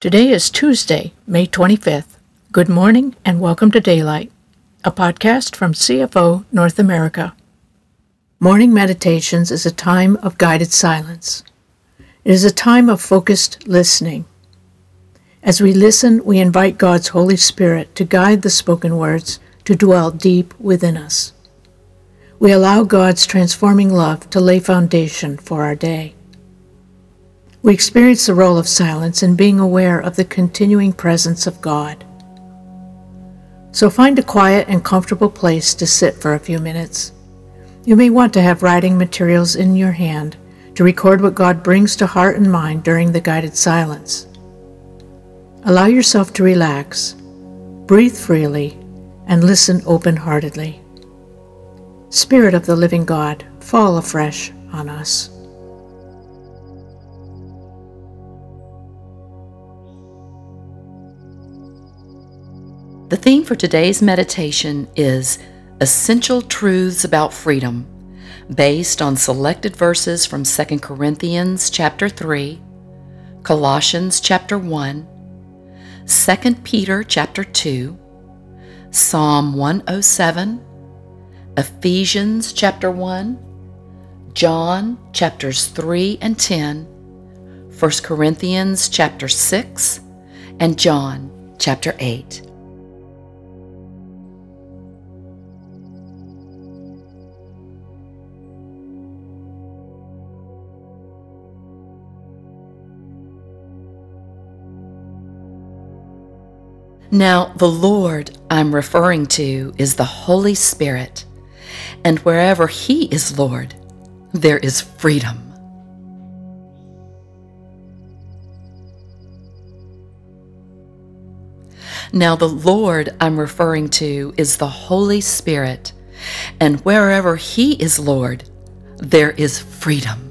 Today is Tuesday, May 25th. Good morning and welcome to Daylight, a podcast from CFO North America. Morning meditations is a time of guided silence. It is a time of focused listening. As we listen, we invite God's Holy Spirit to guide the spoken words to dwell deep within us. We allow God's transforming love to lay foundation for our day. We experience the role of silence in being aware of the continuing presence of God. So find a quiet and comfortable place to sit for a few minutes. You may want to have writing materials in your hand to record what God brings to heart and mind during the guided silence. Allow yourself to relax, breathe freely, and listen open heartedly. Spirit of the living God, fall afresh on us. The theme for today's meditation is Essential Truths About Freedom, based on selected verses from 2 Corinthians chapter 3, Colossians chapter 1, 2 Peter chapter 2, Psalm 107, Ephesians chapter 1, John chapters 3 and 10, 1 Corinthians chapter 6, and John chapter 8. Now, the Lord I'm referring to is the Holy Spirit, and wherever He is Lord, there is freedom. Now, the Lord I'm referring to is the Holy Spirit, and wherever He is Lord, there is freedom.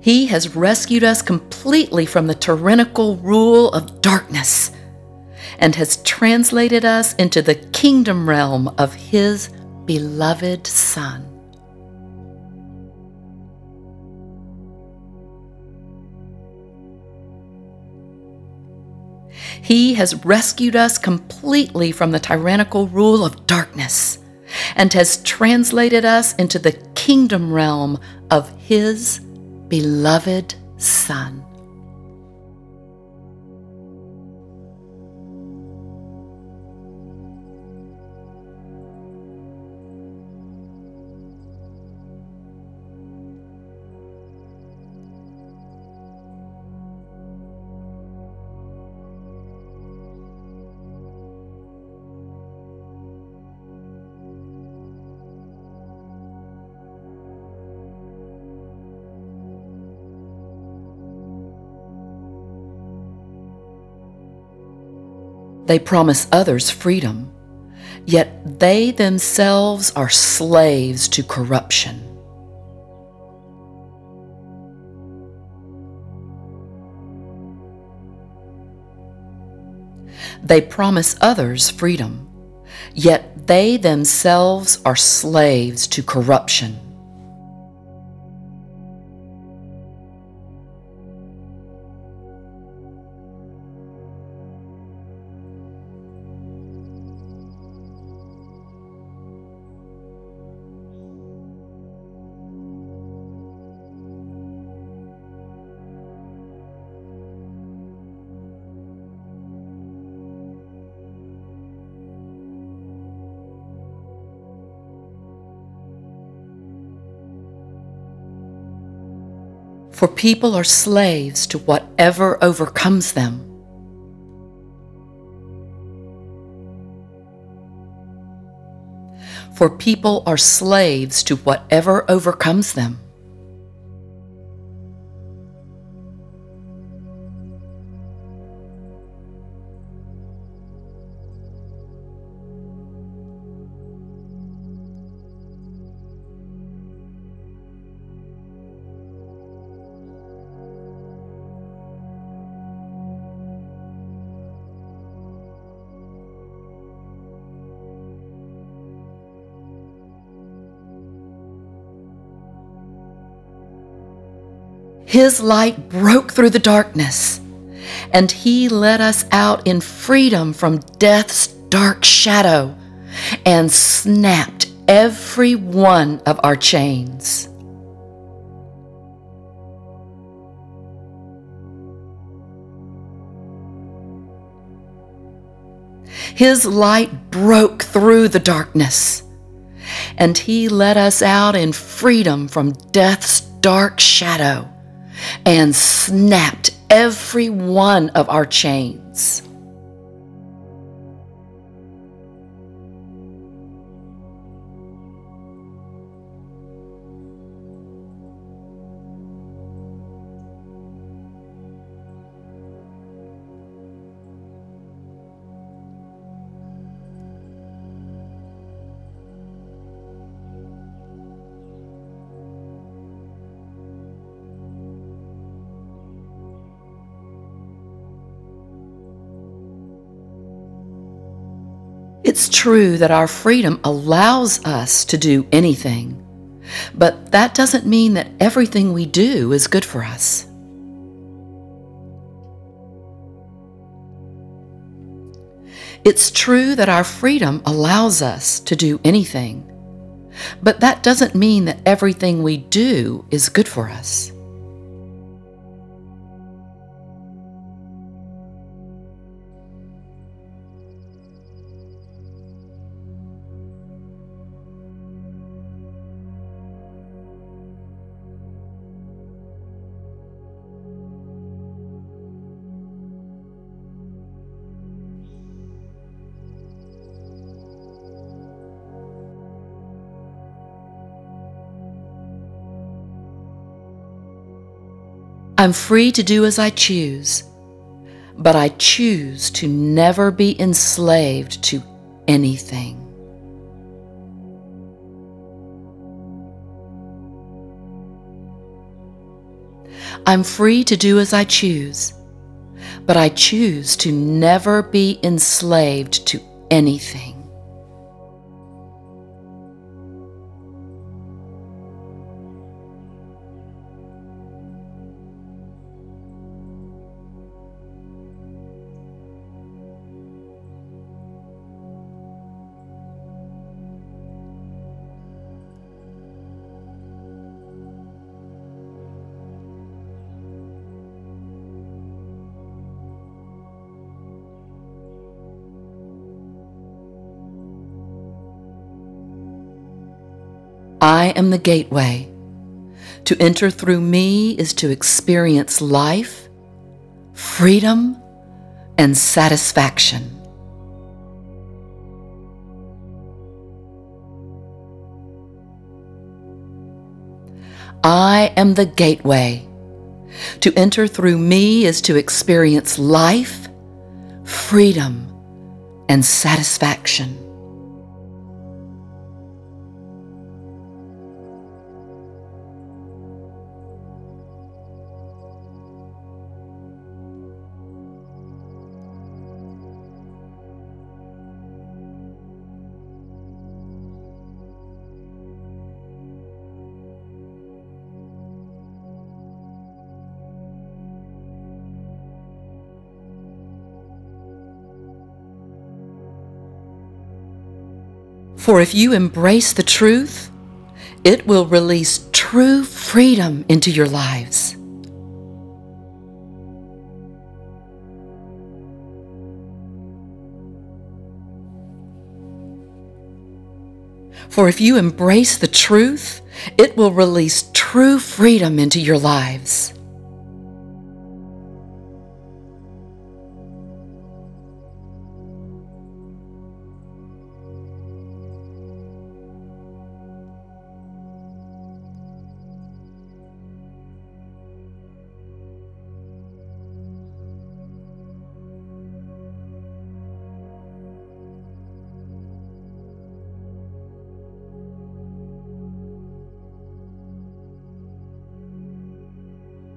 He has rescued us completely from the tyrannical rule of darkness and has translated us into the kingdom realm of His beloved Son. He has rescued us completely from the tyrannical rule of darkness and has translated us into the kingdom realm of His beloved Son. They promise others freedom, yet they themselves are slaves to corruption. They promise others freedom, yet they themselves are slaves to corruption. For people are slaves to whatever overcomes them. For people are slaves to whatever overcomes them. His light broke through the darkness, and He led us out in freedom from death's dark shadow and snapped every one of our chains. His light broke through the darkness, and He led us out in freedom from death's dark shadow and snapped every one of our chains. It's true that our freedom allows us to do anything, but that doesn't mean that everything we do is good for us. It's true that our freedom allows us to do anything, but that doesn't mean that everything we do is good for us. I'm free to do as I choose, but I choose to never be enslaved to anything. I'm free to do as I choose, but I choose to never be enslaved to anything. I am the gateway. To enter through me is to experience life, freedom, and satisfaction. I am the gateway. To enter through me is to experience life, freedom, and satisfaction. For if you embrace the truth, it will release true freedom into your lives. For if you embrace the truth, it will release true freedom into your lives.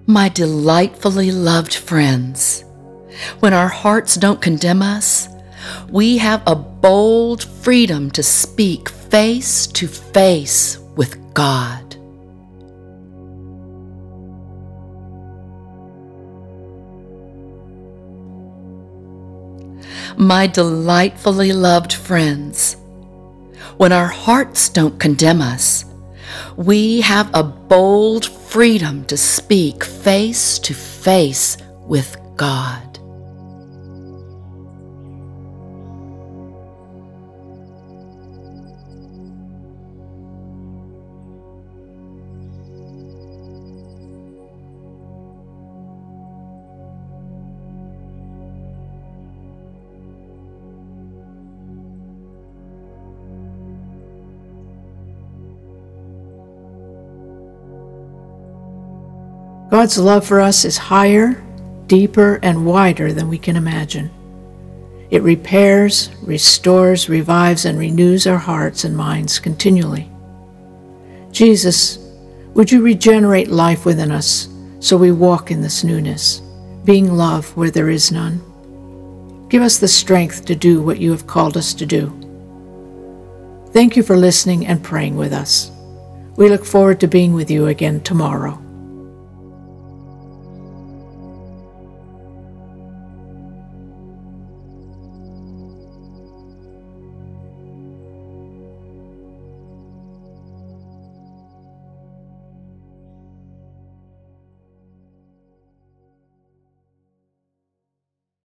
My delightfully loved friends, when our hearts don't condemn us, we have a bold freedom to speak face to face with God. My delightfully loved friends, when our hearts don't condemn us, we have a bold freedom to speak face to face with God. God's love for us is higher, deeper, and wider than we can imagine. It repairs, restores, revives, and renews our hearts and minds continually. Jesus, would you regenerate life within us so we walk in this newness, being love where there is none? Give us the strength to do what you have called us to do. Thank you for listening and praying with us. We look forward to being with you again tomorrow.